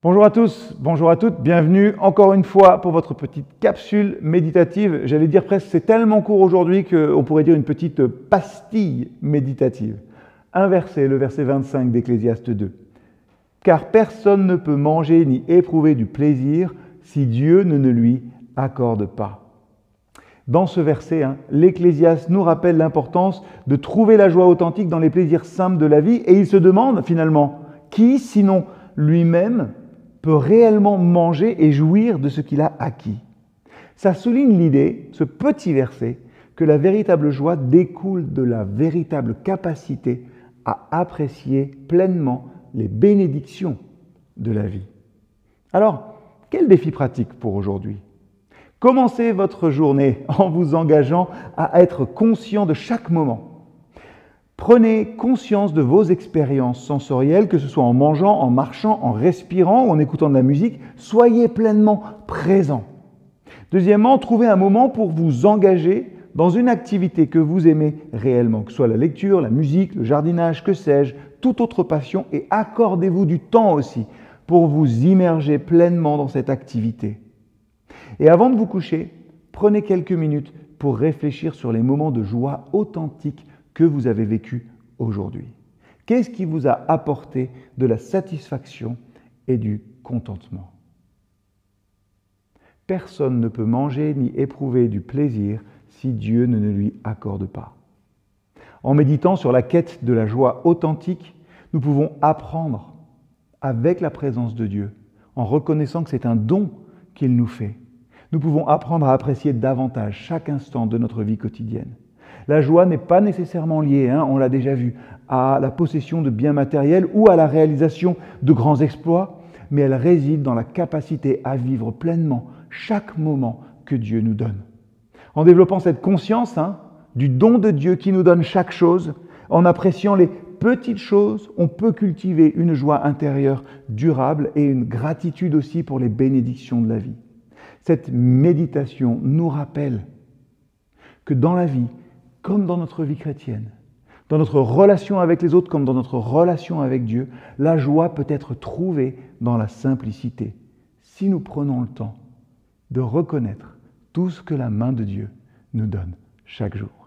Bonjour à tous, bonjour à toutes, bienvenue encore une fois pour votre petite capsule méditative. J'allais dire presque, c'est tellement court aujourd'hui qu'on pourrait dire une petite pastille méditative. Un verset, le verset 25 d'Ecclésiaste 2. Car personne ne peut manger ni éprouver du plaisir si Dieu ne, lui accorde pas. Dans ce verset, hein, l'Ecclésiaste nous rappelle l'importance de trouver la joie authentique dans les plaisirs simples de la vie et il se demande finalement, qui sinon lui-même réellement manger et jouir de ce qu'il a acquis. Ça souligne l'idée, ce petit verset, que la véritable joie découle de la véritable capacité à apprécier pleinement les bénédictions de la vie. Alors, quel défi pratique pour aujourd'hui? Commencez votre journée en vous engageant à être conscient de chaque moment Prenez conscience de vos expériences sensorielles, que ce soit en mangeant, en marchant, en respirant ou en écoutant de la musique. Soyez pleinement présent. Deuxièmement, trouvez un moment pour vous engager dans une activité que vous aimez réellement, que ce soit la lecture, la musique, le jardinage, que sais-je, toute autre passion, et accordez-vous du temps aussi pour vous immerger pleinement dans cette activité. Et avant de vous coucher, prenez quelques minutes pour réfléchir sur les moments de joie authentique que vous avez vécu aujourd'hui Qu'est-ce qui vous a apporté de la satisfaction et du contentement? Personne ne peut manger ni éprouver du plaisir si Dieu ne, lui accorde pas. En méditant sur la quête de la joie authentique, nous pouvons apprendre avec la présence de Dieu, en reconnaissant que c'est un don qu'il nous fait. Nous pouvons apprendre à apprécier davantage chaque instant de notre vie quotidienne. La joie n'est pas nécessairement liée, hein, on l'a déjà vu, à la possession de biens matériels ou à la réalisation de grands exploits, mais elle réside dans la capacité à vivre pleinement chaque moment que Dieu nous donne. En développant cette conscience hein, du don de Dieu qui nous donne chaque chose, en appréciant les petites choses, on peut cultiver une joie intérieure durable et une gratitude aussi pour les bénédictions de la vie. Cette méditation nous rappelle que dans la vie, comme dans notre vie chrétienne, dans notre relation avec les autres comme dans notre relation avec Dieu, la joie peut être trouvée dans la simplicité, si nous prenons le temps de reconnaître tout ce que la main de Dieu nous donne chaque jour.